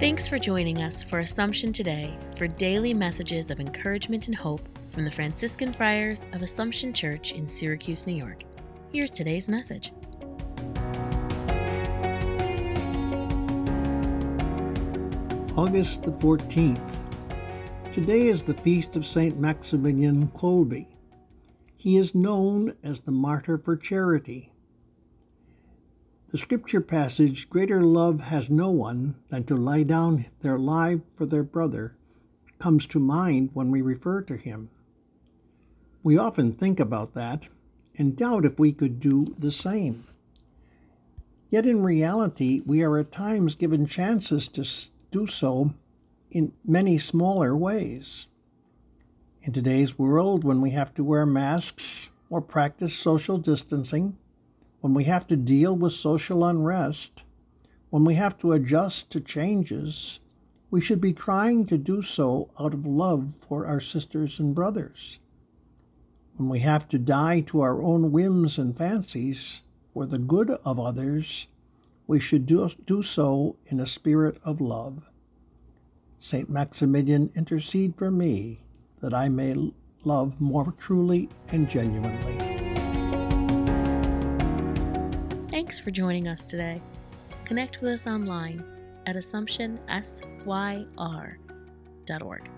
Thanks for joining us for Assumption Today for daily messages of encouragement and hope from the Franciscan Friars of Assumption Church in Syracuse, New York. Here's today's message. August the 14th. Today is the feast of St. Maximilian Kolbe. He is known as the martyr for charity. The scripture passage, Greater love has no one than to lay down their life for their brother, comes to mind when we refer to him. We often think about that and doubt if we could do the same. Yet in reality, we are at times given chances to do so in many smaller ways. In today's world, when we have to wear masks or practice social distancing, when we have to deal with social unrest, when we have to adjust to changes, we should be trying to do so out of love for our sisters and brothers. When we have to die to our own whims and fancies for the good of others, we should do, do so in a spirit of love. St. Maximilian, intercede for me that I may love more truly and genuinely. Thanks for joining us today. Connect with us online at AssumptionSYR.org.